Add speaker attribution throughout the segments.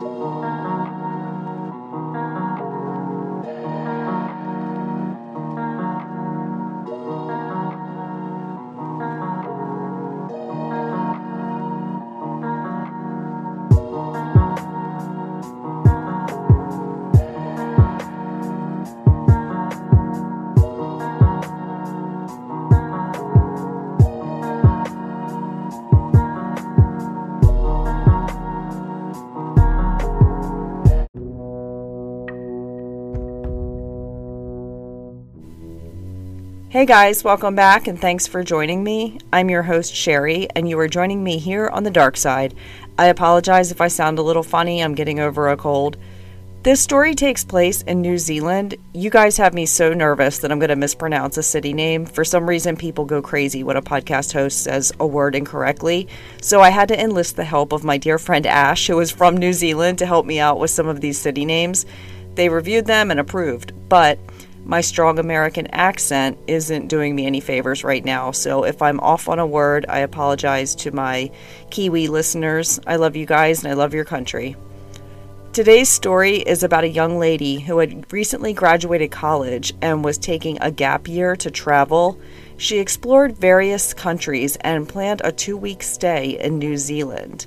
Speaker 1: Música Hey guys, welcome back and thanks for joining me. I'm your host Sherry, and you are joining me here on the dark side. I apologize if I sound a little funny, I'm getting over a cold. This story takes place in New Zealand. You guys have me so nervous that I'm going to mispronounce a city name. For some reason, people go crazy when a podcast host says a word incorrectly. So I had to enlist the help of my dear friend Ash, who is from New Zealand, to help me out with some of these city names. They reviewed them and approved, but my strong American accent isn't doing me any favors right now. So if I'm off on a word, I apologize to my Kiwi listeners. I love you guys and I love your country. Today's story is about a young lady who had recently graduated college and was taking a gap year to travel. She explored various countries and planned a two week stay in New Zealand.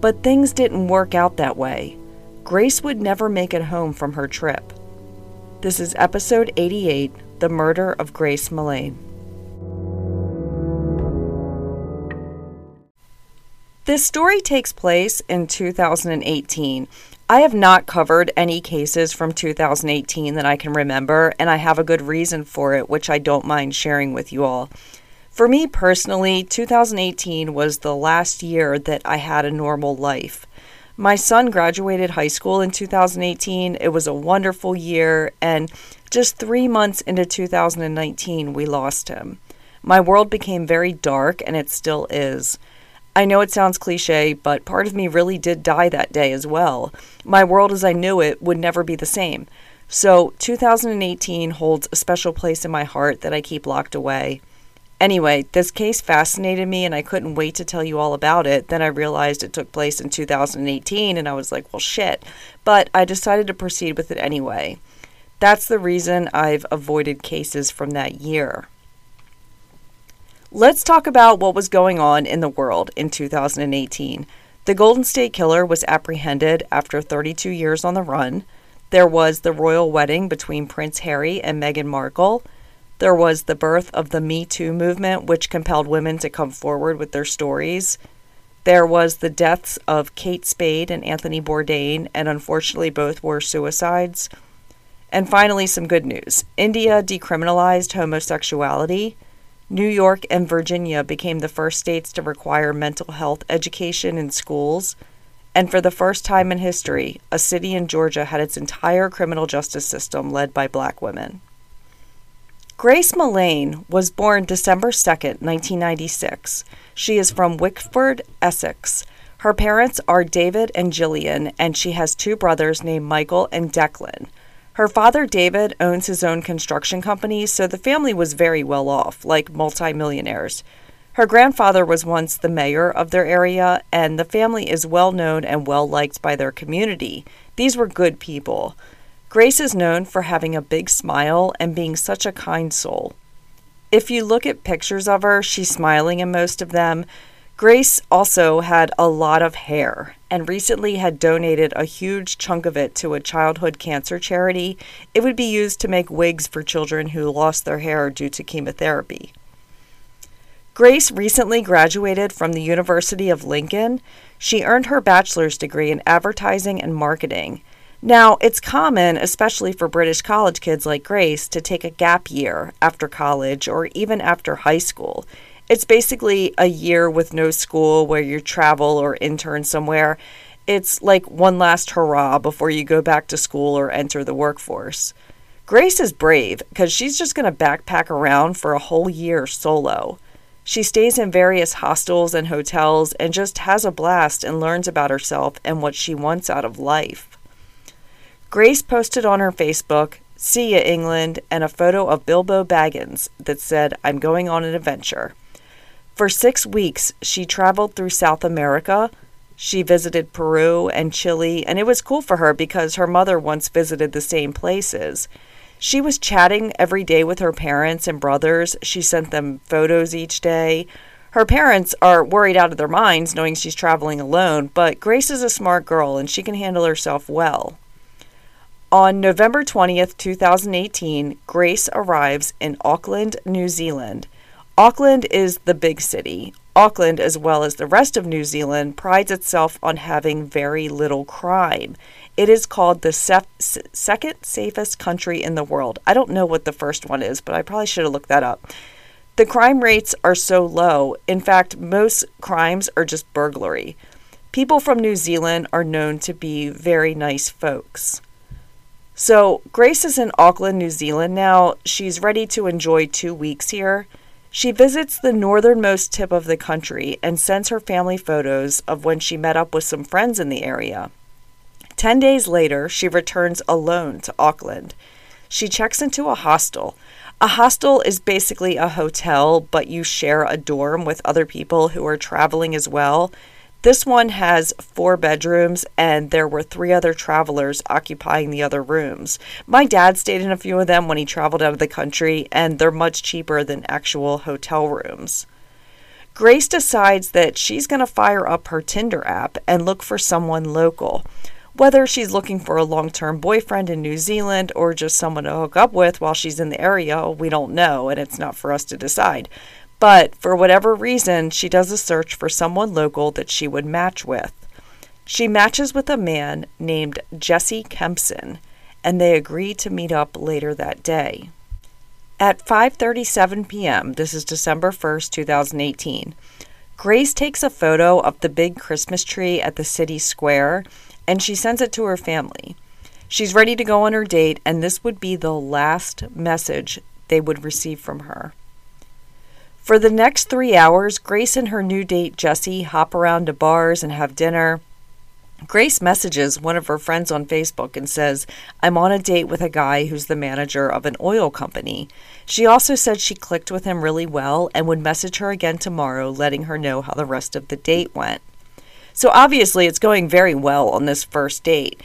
Speaker 1: But things didn't work out that way. Grace would never make it home from her trip. This is episode 88 The Murder of Grace Millane. This story takes place in 2018. I have not covered any cases from 2018 that I can remember, and I have a good reason for it, which I don't mind sharing with you all. For me personally, 2018 was the last year that I had a normal life. My son graduated high school in 2018. It was a wonderful year, and just three months into 2019, we lost him. My world became very dark, and it still is. I know it sounds cliche, but part of me really did die that day as well. My world as I knew it would never be the same. So, 2018 holds a special place in my heart that I keep locked away. Anyway, this case fascinated me and I couldn't wait to tell you all about it. Then I realized it took place in 2018 and I was like, well, shit. But I decided to proceed with it anyway. That's the reason I've avoided cases from that year. Let's talk about what was going on in the world in 2018. The Golden State Killer was apprehended after 32 years on the run. There was the royal wedding between Prince Harry and Meghan Markle. There was the birth of the Me Too movement, which compelled women to come forward with their stories. There was the deaths of Kate Spade and Anthony Bourdain, and unfortunately, both were suicides. And finally, some good news India decriminalized homosexuality. New York and Virginia became the first states to require mental health education in schools. And for the first time in history, a city in Georgia had its entire criminal justice system led by black women. Grace Millane was born December 2, 1996. She is from Wickford, Essex. Her parents are David and Gillian, and she has two brothers named Michael and Declan. Her father, David, owns his own construction company, so the family was very well off, like multimillionaires. Her grandfather was once the mayor of their area, and the family is well known and well liked by their community. These were good people. Grace is known for having a big smile and being such a kind soul. If you look at pictures of her, she's smiling in most of them. Grace also had a lot of hair and recently had donated a huge chunk of it to a childhood cancer charity. It would be used to make wigs for children who lost their hair due to chemotherapy. Grace recently graduated from the University of Lincoln. She earned her bachelor's degree in advertising and marketing. Now, it's common, especially for British college kids like Grace, to take a gap year after college or even after high school. It's basically a year with no school where you travel or intern somewhere. It's like one last hurrah before you go back to school or enter the workforce. Grace is brave because she's just going to backpack around for a whole year solo. She stays in various hostels and hotels and just has a blast and learns about herself and what she wants out of life. Grace posted on her Facebook, See ya, England, and a photo of Bilbo Baggins that said, I'm going on an adventure. For six weeks, she traveled through South America, She visited Peru and Chile, and it was cool for her because her mother once visited the same places. She was chatting every day with her parents and brothers. She sent them photos each day. Her parents are worried out of their minds knowing she's traveling alone, but Grace is a smart girl and she can handle herself well. On November 20th, 2018, Grace arrives in Auckland, New Zealand. Auckland is the big city. Auckland, as well as the rest of New Zealand, prides itself on having very little crime. It is called the sef- second safest country in the world. I don't know what the first one is, but I probably should have looked that up. The crime rates are so low. In fact, most crimes are just burglary. People from New Zealand are known to be very nice folks. So, Grace is in Auckland, New Zealand now. She's ready to enjoy two weeks here. She visits the northernmost tip of the country and sends her family photos of when she met up with some friends in the area. Ten days later, she returns alone to Auckland. She checks into a hostel. A hostel is basically a hotel, but you share a dorm with other people who are traveling as well. This one has four bedrooms, and there were three other travelers occupying the other rooms. My dad stayed in a few of them when he traveled out of the country, and they're much cheaper than actual hotel rooms. Grace decides that she's going to fire up her Tinder app and look for someone local. Whether she's looking for a long term boyfriend in New Zealand or just someone to hook up with while she's in the area, we don't know, and it's not for us to decide. But for whatever reason, she does a search for someone local that she would match with. She matches with a man named Jesse Kempson, and they agree to meet up later that day. At 5:37 p.m., this is December 1st, 2018. Grace takes a photo of the big Christmas tree at the city square and she sends it to her family. She's ready to go on her date, and this would be the last message they would receive from her. For the next three hours, Grace and her new date, Jesse, hop around to bars and have dinner. Grace messages one of her friends on Facebook and says, I'm on a date with a guy who's the manager of an oil company. She also said she clicked with him really well and would message her again tomorrow, letting her know how the rest of the date went. So obviously, it's going very well on this first date.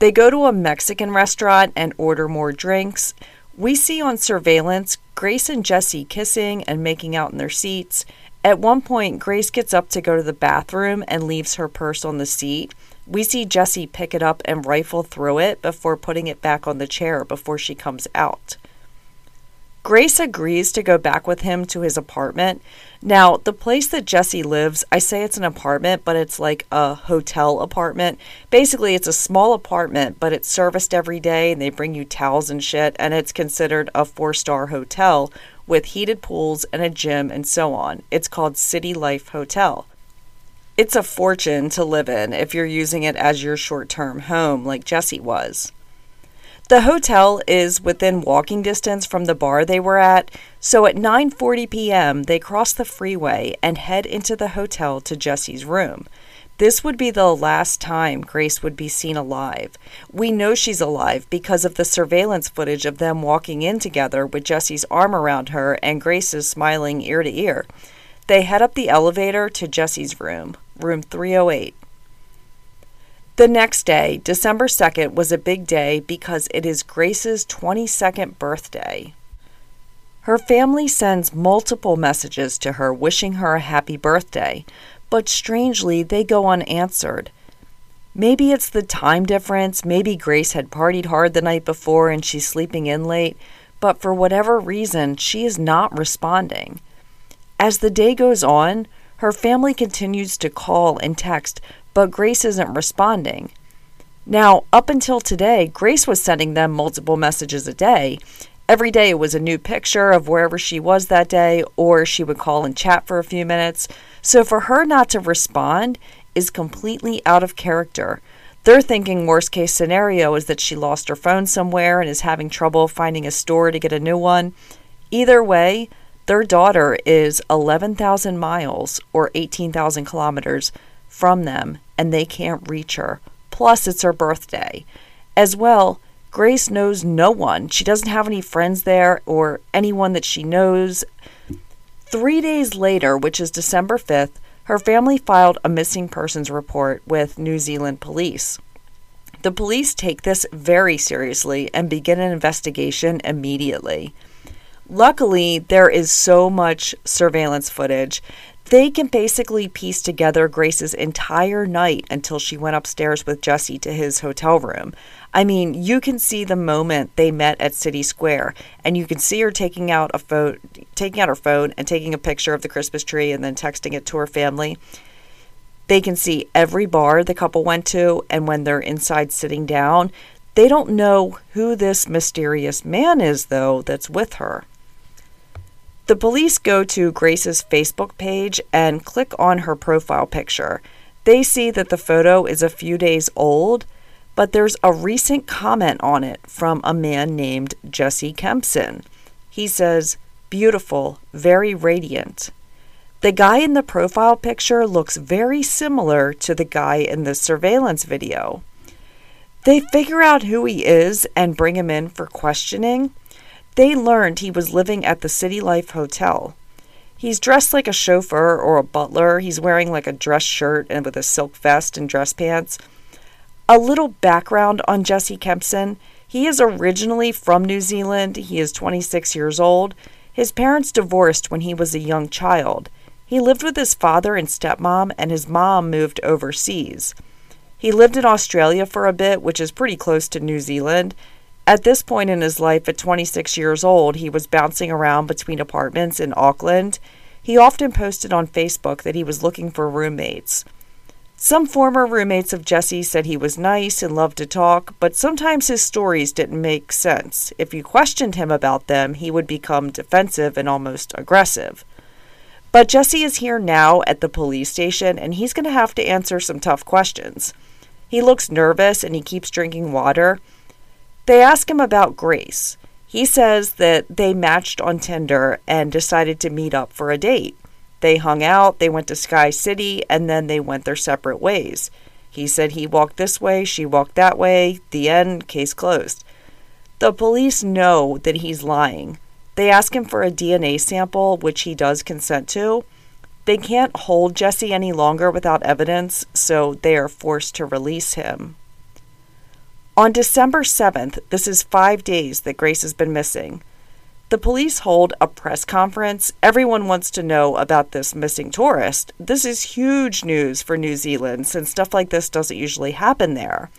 Speaker 1: They go to a Mexican restaurant and order more drinks. We see on surveillance Grace and Jesse kissing and making out in their seats. At one point, Grace gets up to go to the bathroom and leaves her purse on the seat. We see Jesse pick it up and rifle through it before putting it back on the chair before she comes out. Grace agrees to go back with him to his apartment. Now, the place that Jesse lives, I say it's an apartment, but it's like a hotel apartment. Basically, it's a small apartment, but it's serviced every day and they bring you towels and shit, and it's considered a four star hotel with heated pools and a gym and so on. It's called City Life Hotel. It's a fortune to live in if you're using it as your short term home, like Jesse was. The hotel is within walking distance from the bar they were at, so at 9:40 p.m. they cross the freeway and head into the hotel to Jesse's room. This would be the last time Grace would be seen alive. We know she's alive because of the surveillance footage of them walking in together with Jesse's arm around her and Grace's smiling ear to ear. They head up the elevator to Jesse's room, room 308. The next day, December 2nd, was a big day because it is Grace's 22nd birthday. Her family sends multiple messages to her wishing her a happy birthday, but strangely, they go unanswered. Maybe it's the time difference, maybe Grace had partied hard the night before and she's sleeping in late, but for whatever reason, she is not responding. As the day goes on, her family continues to call and text, but Grace isn't responding. Now, up until today, Grace was sending them multiple messages a day. Every day it was a new picture of wherever she was that day, or she would call and chat for a few minutes. So for her not to respond is completely out of character. They're thinking worst case scenario is that she lost her phone somewhere and is having trouble finding a store to get a new one. Either way, their daughter is 11,000 miles or 18,000 kilometers from them and they can't reach her. Plus, it's her birthday. As well, Grace knows no one. She doesn't have any friends there or anyone that she knows. Three days later, which is December 5th, Her family filed a missing persons report with New Zealand police. The police take this very seriously and begin an investigation immediately. Luckily, there is so much surveillance footage. They can basically piece together Grace's entire night until she went upstairs with Jesse to his hotel room. I mean, you can see the moment they met at City Square, and you can see her taking out a phone, taking out her phone and taking a picture of the Christmas tree, and then texting it to her family. They can see every bar the couple went to, and when they're inside sitting down, they don't know who this mysterious man is, though, that's with her. The police go to Grace's Facebook page and click on her profile picture. They see that the photo is a few days old, but there's a recent comment on it from a man named Jesse Kempson. He says, Beautiful, very radiant. The guy in the profile picture looks very similar to the guy in the surveillance video. They figure out who he is and bring him in for questioning. They learned he was living at the City Life Hotel. He's dressed like a chauffeur or a butler. He's wearing like a dress shirt and with a silk vest and dress pants. A little background on Jesse Kempson. He is originally from New Zealand. He is 26 years old. His parents divorced when he was a young child. He lived with his father and stepmom, and his mom moved overseas. He lived in Australia for a bit, which is pretty close to New Zealand, at this point in his life, at 26 years old, he was bouncing around between apartments in Auckland. He often posted on Facebook that he was looking for roommates. Some former roommates of Jesse said he was nice and loved to talk, but sometimes his stories didn't make sense. If you questioned him about them, he would become defensive and almost aggressive. But Jesse is here now at the police station, and he's going to have to answer some tough questions. He looks nervous and he keeps drinking water. They ask him about Grace. He says that they matched on Tinder and decided to meet up for a date. They hung out, they went to Sky City, and then they went their separate ways. He said he walked this way, she walked that way. The end, case closed. The police know that he's lying. They ask him for a DNA sample, which he does consent to. They can't hold Jesse any longer without evidence, so they are forced to release him. On December 7th, this is five days that Grace has been missing. The police hold a press conference. Everyone wants to know about this missing tourist. This is huge news for New Zealand since stuff like this doesn't usually happen there.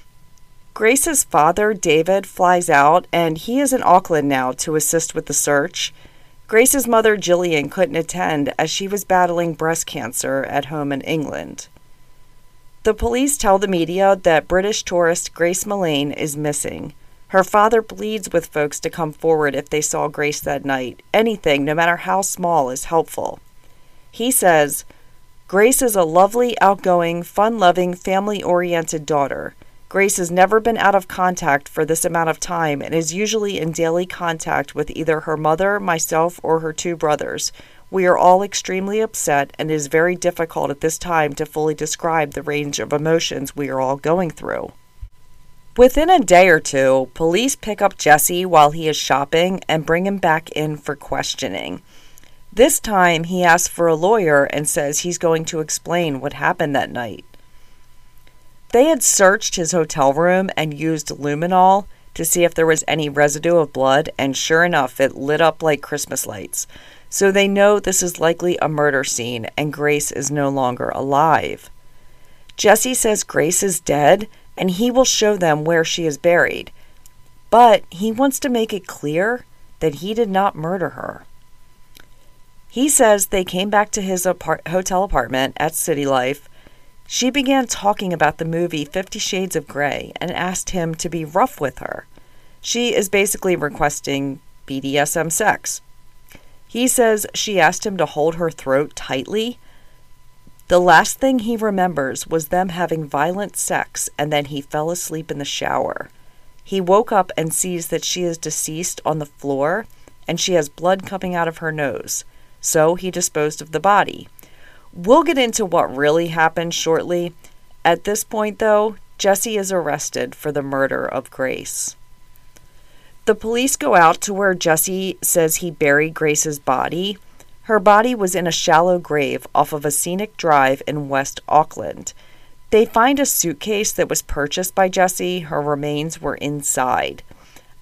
Speaker 1: Grace's father, David, flies out and he is in Auckland now to assist with the search. Grace's mother, Gillian, couldn't attend as she was battling breast cancer at home in England. The police tell the media that British tourist Grace Millane is missing. Her father pleads with folks to come forward if they saw Grace that night. Anything, no matter how small, is helpful. He says, Grace is a lovely, outgoing, fun loving, family oriented daughter. Grace has never been out of contact for this amount of time and is usually in daily contact with either her mother, myself, or her two brothers, we are all extremely upset, and it is very difficult at this time to fully describe the range of emotions we are all going through. Within a day or two, police pick up Jesse while he is shopping and bring him back in for questioning. This time, he asks for a lawyer and says he's going to explain what happened that night. They had searched his hotel room and used luminol to see if there was any residue of blood, and sure enough, it lit up like Christmas lights. So they know this is likely a murder scene and Grace is no longer alive. Jesse says Grace is dead and he will show them where she is buried. But he wants to make it clear that he did not murder her. He says they came back to his apart- hotel apartment at City Life. She began talking about the movie Fifty Shades of Grey and asked him to be rough with her. She is basically requesting BDSM sex. He says she asked him to hold her throat tightly. The last thing he remembers was them having violent sex, and then he fell asleep in the shower. He woke up and sees that she is deceased on the floor and she has blood coming out of her nose. So he disposed of the body. We'll get into what really happened shortly. At this point, though, Jesse is arrested for the murder of Grace. The police go out to where Jesse says he buried Grace's body. Her body was in a shallow grave off of a scenic drive in West Auckland. They find a suitcase that was purchased by Jesse. Her remains were inside.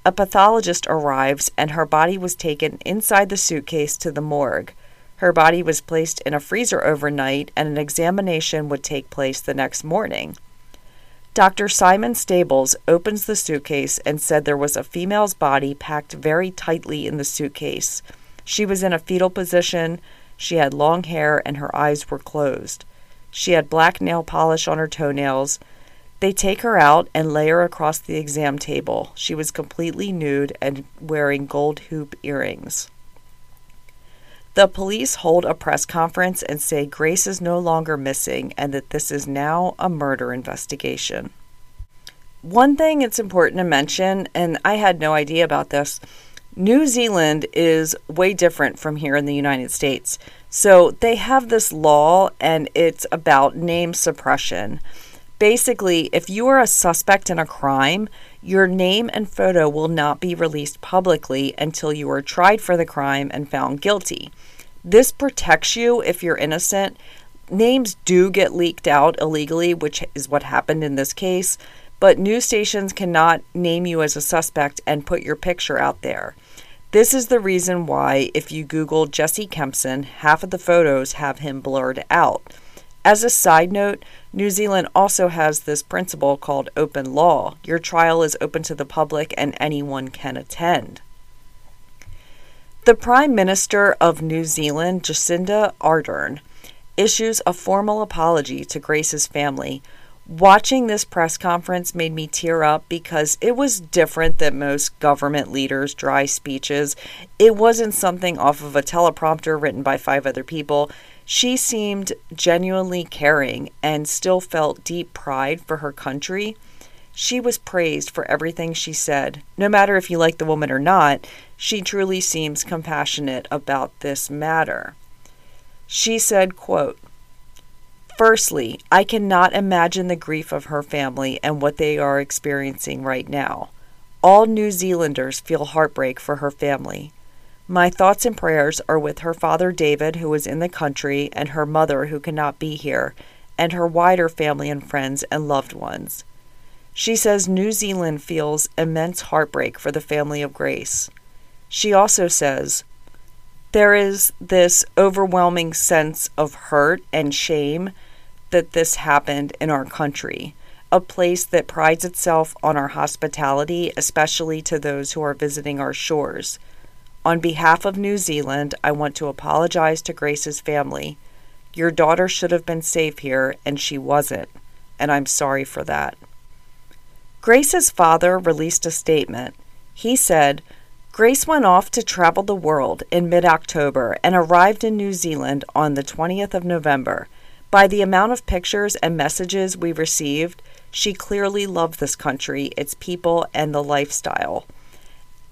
Speaker 1: A pathologist arrives and her body was taken inside the suitcase to the morgue. Her body was placed in a freezer overnight and an examination would take place the next morning. Dr. Simon Stables opens the suitcase and said there was a female's body packed very tightly in the suitcase. She was in a fetal position. She had long hair and her eyes were closed. She had black nail polish on her toenails. They take her out and lay her across the exam table. She was completely nude and wearing gold hoop earrings. The police hold a press conference and say Grace is no longer missing and that this is now a murder investigation. One thing it's important to mention, and I had no idea about this, New Zealand is way different from here in the United States. So they have this law, and it's about name suppression. Basically, if you are a suspect in a crime, your name and photo will not be released publicly until you are tried for the crime and found guilty. This protects you if you're innocent. Names do get leaked out illegally, which is what happened in this case, but news stations cannot name you as a suspect and put your picture out there. This is the reason why, if you Google Jesse Kempson, half of the photos have him blurred out. As a side note, New Zealand also has this principle called open law. Your trial is open to the public and anyone can attend. The Prime Minister of New Zealand, Jacinda Ardern, issues a formal apology to Grace's family watching this press conference made me tear up because it was different than most government leaders' dry speeches. It wasn't something off of a teleprompter written by five other people. She seemed genuinely caring and still felt deep pride for her country. She was praised for everything she said. No matter if you like the woman or not, she truly seems compassionate about this matter. She said, quote, Firstly, I cannot imagine the grief of her family and what they are experiencing right now. All New Zealanders feel heartbreak for her family. My thoughts and prayers are with her father David, who is in the country, and her mother, who cannot be here, and her wider family and friends and loved ones. She says New Zealand feels immense heartbreak for the family of Grace. She also says, There is this overwhelming sense of hurt and shame that this happened in our country, a place that prides itself on our hospitality, especially to those who are visiting our shores. On behalf of New Zealand, I want to apologize to Grace's family. Your daughter should have been safe here, and she wasn't, and I'm sorry for that. Grace's father released a statement. He said, Grace went off to travel the world in mid October and arrived in New Zealand on the 20th of November. By the amount of pictures and messages we received, she clearly loved this country, its people, and the lifestyle.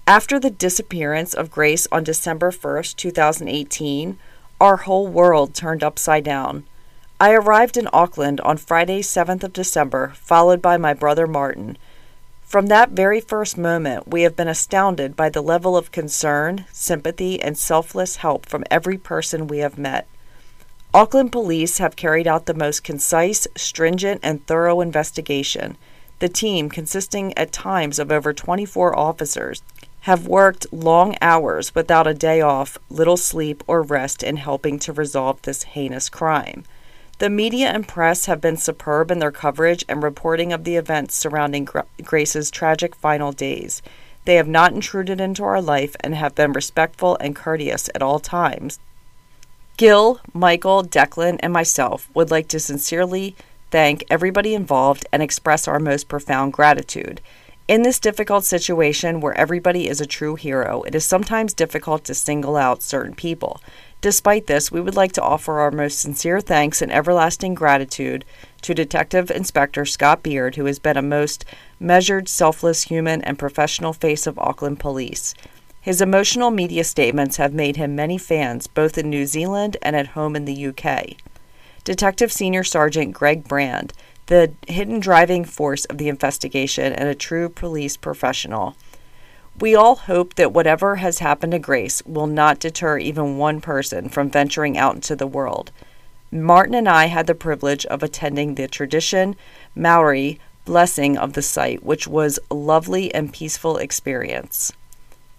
Speaker 1: After the disappearance of Grace on December 1st, 2018, our whole world turned upside down. I arrived in Auckland on Friday, 7th of December, followed by my brother Martin. From that very first moment, we have been astounded by the level of concern, sympathy, and selfless help from every person we have met. Auckland police have carried out the most concise, stringent, and thorough investigation. The team, consisting at times of over 24 officers, have worked long hours without a day off, little sleep, or rest in helping to resolve this heinous crime. The media and press have been superb in their coverage and reporting of the events surrounding Grace's tragic final days. They have not intruded into our life and have been respectful and courteous at all times. Gil, Michael, Declan, and myself would like to sincerely thank everybody involved and express our most profound gratitude. In this difficult situation where everybody is a true hero, it is sometimes difficult to single out certain people. Despite this, we would like to offer our most sincere thanks and everlasting gratitude to Detective Inspector Scott Beard, who has been a most measured, selfless human and professional face of Auckland Police. His emotional media statements have made him many fans both in New Zealand and at home in the UK. Detective Senior Sergeant Greg Brand, the hidden driving force of the investigation and a true police professional. We all hope that whatever has happened to Grace will not deter even one person from venturing out into the world. Martin and I had the privilege of attending the tradition Maori blessing of the site, which was a lovely and peaceful experience.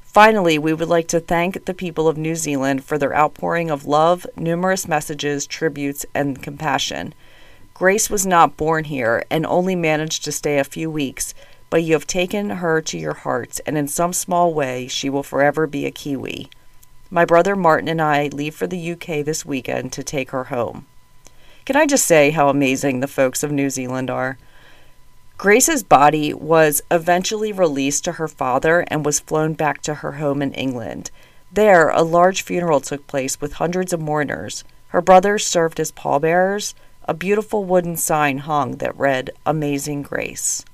Speaker 1: Finally, we would like to thank the people of New Zealand for their outpouring of love, numerous messages, tributes, and compassion. Grace was not born here and only managed to stay a few weeks, but you have taken her to your hearts, and in some small way, she will forever be a Kiwi. My brother Martin and I leave for the UK this weekend to take her home. Can I just say how amazing the folks of New Zealand are? Grace's body was eventually released to her father and was flown back to her home in England. There, a large funeral took place with hundreds of mourners. Her brothers served as pallbearers. A beautiful wooden sign hung that read, Amazing Grace.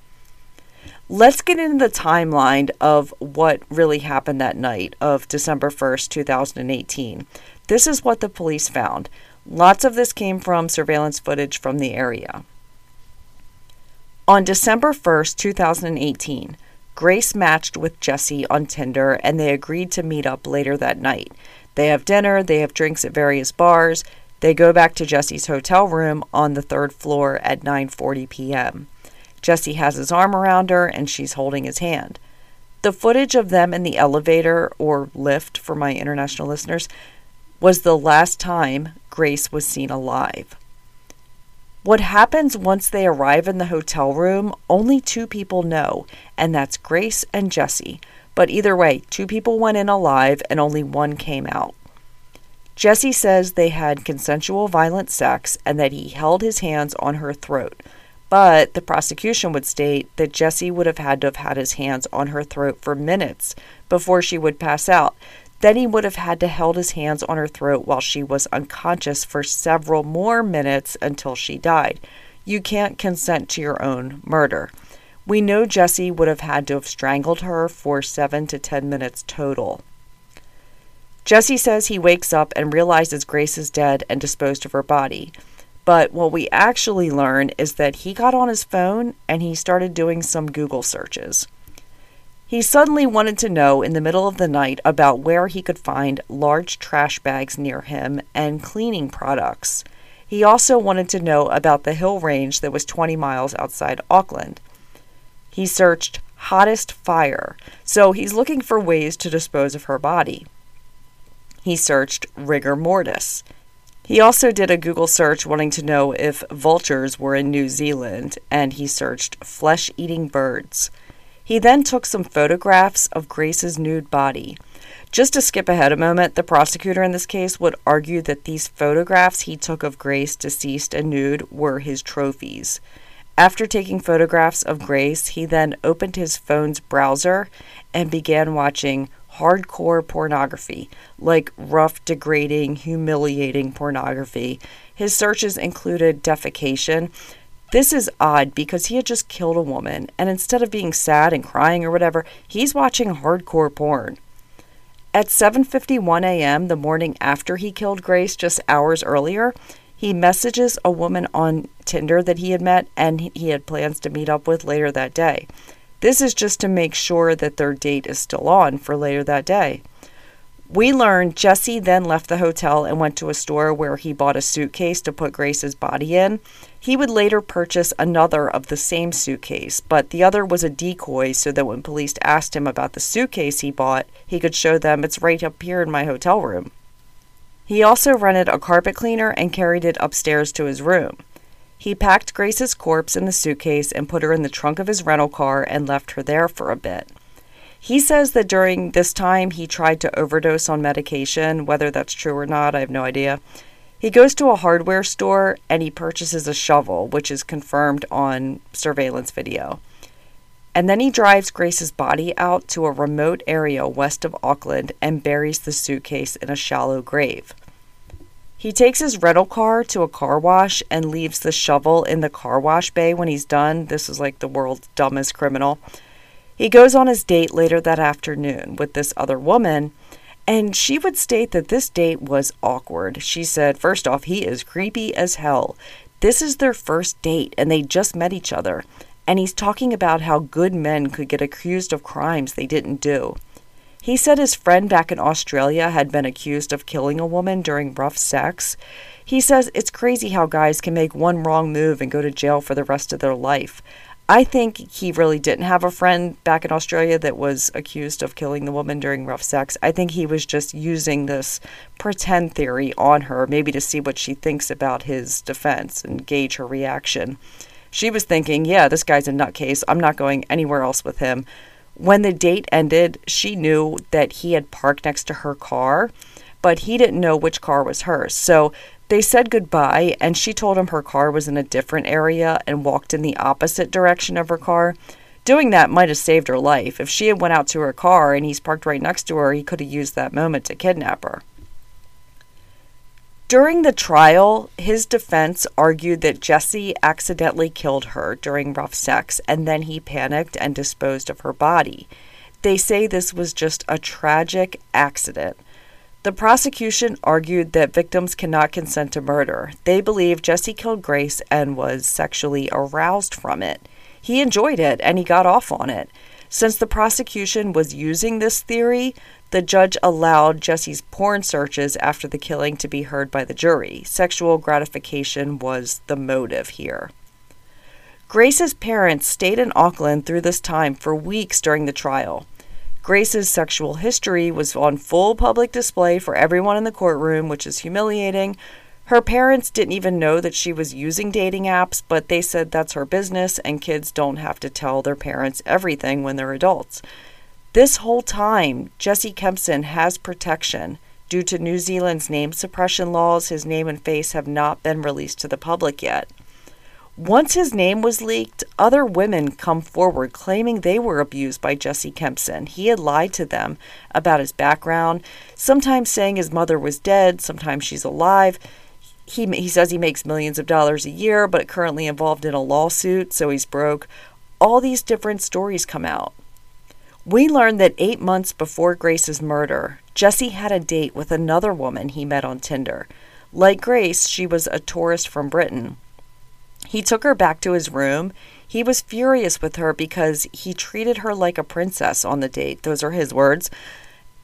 Speaker 1: Let's get into the timeline of what really happened that night of December 1st, 2018. This is what the police found. Lots of this came from surveillance footage from the area. On December 1st, 2018, Grace matched with Jesse on Tinder and they agreed to meet up later that night. They have dinner, they have drinks at various bars. They go back to Jesse's hotel room on the third floor at 9:40 p.m. Jesse has his arm around her and she's holding his hand. The footage of them in the elevator or lift for my international listeners was the last time Grace was seen alive. What happens once they arrive in the hotel room, only two people know, and that's Grace and Jesse. But either way, two people went in alive and only one came out. Jesse says they had consensual violent sex and that he held his hands on her throat. But the prosecution would state that Jesse would have had to have had his hands on her throat for minutes before she would pass out. Then he would have had to held his hands on her throat while she was unconscious for several more minutes until she died. You can't consent to your own murder. We know Jesse would have had to have strangled her for 7 to 10 minutes total. Jesse says he wakes up and realizes Grace is dead and disposed of her body. But what we actually learn is that he got on his phone and he started doing some Google searches. He suddenly wanted to know in the middle of the night about where he could find large trash bags near him and cleaning products. He also wanted to know about the hill range that was 20 miles outside Auckland. He searched hottest fire, so he's looking for ways to dispose of her body. He searched rigor mortis. He also did a Google search wanting to know if vultures were in New Zealand, and he searched flesh eating birds. He then took some photographs of Grace's nude body. Just to skip ahead a moment, the prosecutor in this case would argue that these photographs he took of Grace, deceased and nude, were his trophies. After taking photographs of Grace, he then opened his phone's browser and began watching hardcore pornography, like rough, degrading, humiliating pornography. His searches included defecation. This is odd because he had just killed a woman, and instead of being sad and crying or whatever, he's watching hardcore porn. At 7:51 a.m. the morning after he killed Grace just hours earlier, he messages a woman on Tinder that he had met and he had plans to meet up with later that day. This is just to make sure that their date is still on for later that day. We learned Jesse then left the hotel and went to a store where he bought a suitcase to put Grace's body in. He would later purchase another of the same suitcase, but the other was a decoy so that when police asked him about the suitcase he bought, he could show them it's right up here in my hotel room. He also rented a carpet cleaner and carried it upstairs to his room. He packed Grace's corpse in the suitcase and put her in the trunk of his rental car and left her there for a bit. He says that during this time he tried to overdose on medication. Whether that's true or not, I have no idea. He goes to a hardware store and he purchases a shovel, which is confirmed on surveillance video. And then he drives Grace's body out to a remote area west of Auckland and buries the suitcase in a shallow grave. He takes his rental car to a car wash and leaves the shovel in the car wash bay when he's done. This is like the world's dumbest criminal. He goes on his date later that afternoon with this other woman, and she would state that this date was awkward. She said, first off, he is creepy as hell. This is their first date, and they just met each other. and he's talking about how good men could get accused of crimes they didn't do. He said his friend back in Australia had been accused of killing a woman during rough sex. He says it's crazy how guys can make one wrong move and go to jail for the rest of their life. I think he really didn't have a friend back in Australia that was accused of killing the woman during rough sex. I think he was just using this pretend theory on her, maybe to see what she thinks about his defense and gauge her reaction. She was thinking, yeah, this guy's a nutcase. I'm not going anywhere else with him. When the date ended, she knew that he had parked next to her car, but he didn't know which car was hers. So they said goodbye, and she told him her car was in a different area and walked in the opposite direction of her car. Doing that might have saved her life. If she had went out to her car and he's parked right next to her, he could have used that moment to kidnap her. During the trial, his defense argued that Jesse accidentally killed her during rough sex and then he panicked and disposed of her body. They say this was just a tragic accident. The prosecution argued that victims cannot consent to murder. They believe Jesse killed Grace and was sexually aroused from it. He enjoyed it and he got off on it. Since the prosecution was using this theory, the judge allowed Jesse's porn searches after the killing to be heard by the jury. Sexual gratification was the motive here. Grace's parents stayed in Auckland through this time for weeks during the trial. Grace's sexual history was on full public display for everyone in the courtroom, which is humiliating. Her parents didn't even know that she was using dating apps, but they said that's her business and kids don't have to tell their parents everything when they're adults. This whole time, Jesse Kempson has protection. Due to New Zealand's name suppression laws, his name and face have not been released to the public yet. Once his name was leaked, other women come forward claiming they were abused by Jesse Kempson. He had lied to them about his background, sometimes saying his mother was dead, sometimes she's alive. He, he says he makes millions of dollars a year, but currently involved in a lawsuit, so he's broke. All these different stories come out. We learned that eight months before Grace's murder, Jesse had a date with another woman he met on Tinder. Like Grace, she was a tourist from Britain. He took her back to his room. He was furious with her because he treated her like a princess on the date. Those are his words.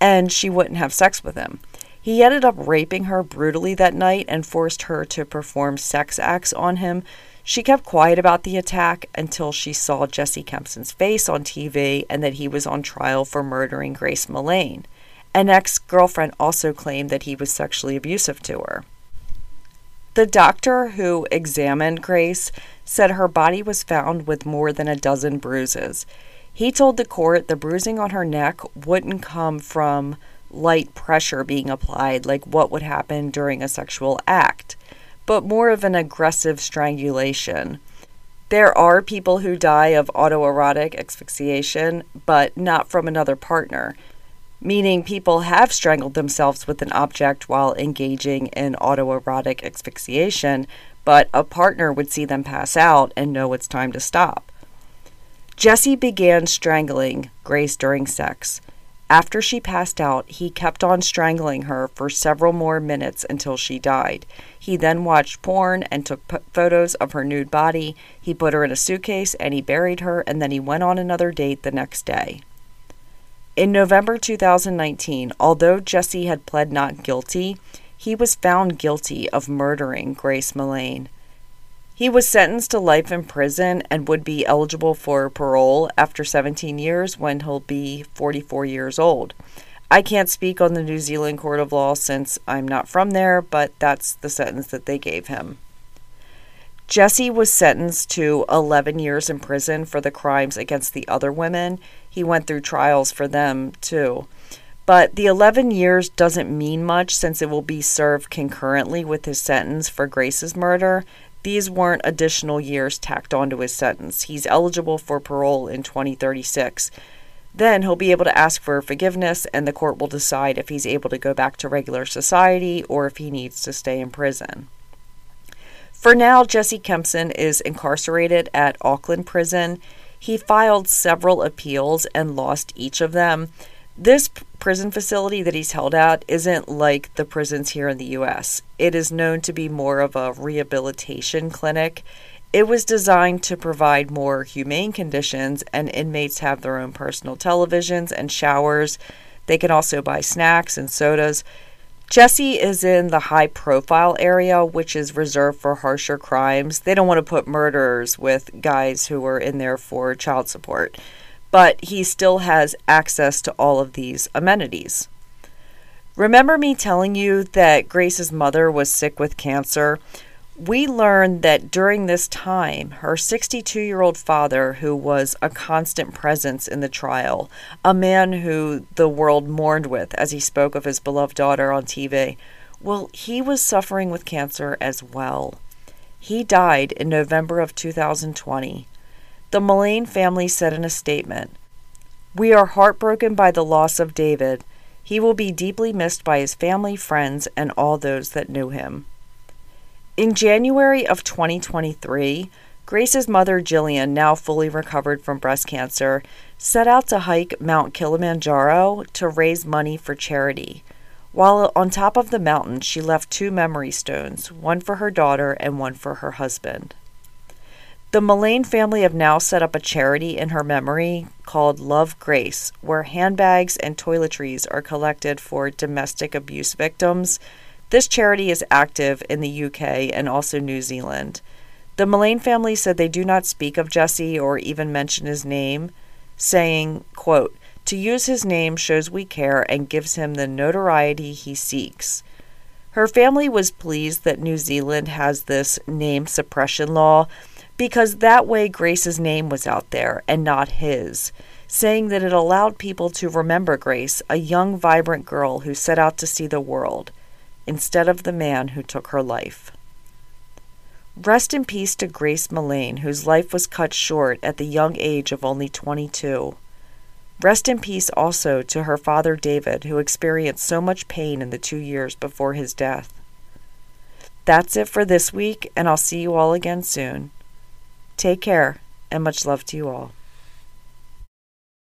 Speaker 1: And she wouldn't have sex with him. He ended up raping her brutally that night and forced her to perform sex acts on him. She kept quiet about the attack until she saw Jesse Kempson's face on TV and that he was on trial for murdering Grace Millane. An ex girlfriend also claimed that he was sexually abusive to her. The doctor who examined Grace said her body was found with more than a dozen bruises. He told the court the bruising on her neck wouldn't come from light pressure being applied like what would happen during a sexual act, but more of an aggressive strangulation. There are people who die of autoerotic asphyxiation, but not from another partner meaning people have strangled themselves with an object while engaging in autoerotic asphyxiation, but a partner would see them pass out and know it's time to stop. Jesse began strangling Grace during sex. After she passed out, he kept on strangling her for several more minutes until she died. He then watched porn and took p- photos of her nude body. He put her in a suitcase and he buried her, and then he went on another date the next day. In November 2019, although Jesse had pled not guilty, he was found guilty of murdering Grace Millane. He was sentenced to life in prison and would be eligible for parole after 17 years when he'll be 44 years old. I can't speak on the New Zealand Court of Law since I'm not from there, but that's the sentence that they gave him. Jesse was sentenced to 11 years in prison for the crimes against the other women. He went through trials for them too. But the 11 years doesn't mean much since it will be served concurrently with his sentence for Grace's murder. These weren't additional years tacked onto his sentence. He's eligible for parole in 2036. Then he'll be able to ask for forgiveness, and the court will decide if he's able to go back to regular society or if he needs to stay in prison. For now, Jesse Kempson is incarcerated at Auckland Prison. He filed several appeals and lost each of them. This prison facility that he's held at isn't like the prisons here in the US. It is known to be more of a rehabilitation clinic. It was designed to provide more humane conditions, and inmates have their own personal televisions and showers. They can also buy snacks and sodas. Jesse is in the high profile area, which is reserved for harsher crimes. They don't want to put murderers with guys who are in there for child support, but he still has access to all of these amenities. Remember me telling you that Grace's mother was sick with cancer? we learned that during this time, her 62 year old father, who was a constant presence in the trial, a man who the world mourned with as he spoke of his beloved daughter on TV, well, he was suffering with cancer as well. He died in November of 2020. The Millane family said in a statement We are heartbroken by the loss of David. He will be deeply missed by his family, friends, and all those that knew him. In January of 2023, Grace's mother, Gillian, now fully recovered from breast cancer, set out to hike Mount Kilimanjaro to raise money for charity. While on top of the mountain, she left two memory stones, one for her daughter and one for her husband. The Millane family have now set up a charity in her memory called Love Grace, where handbags and toiletries are collected for domestic abuse victims this charity is active in the UK and also New Zealand. The Millane family said they do not speak of Jesse or even mention his name, saying, quote, To use his name shows we care and gives him the notoriety he seeks. Her family was pleased that New Zealand has this name suppression law because that way Grace's name was out there and not his, saying that it allowed people to remember Grace, a young, vibrant girl who set out to see the world instead of the man who took her life. Rest in peace to Grace Millane, whose life was cut short at the young age of only 22. Rest in peace also to her father David, who experienced so much pain in the two years before his death. That's it for this week, and I'll see you all again soon. Take care, and much love to you all.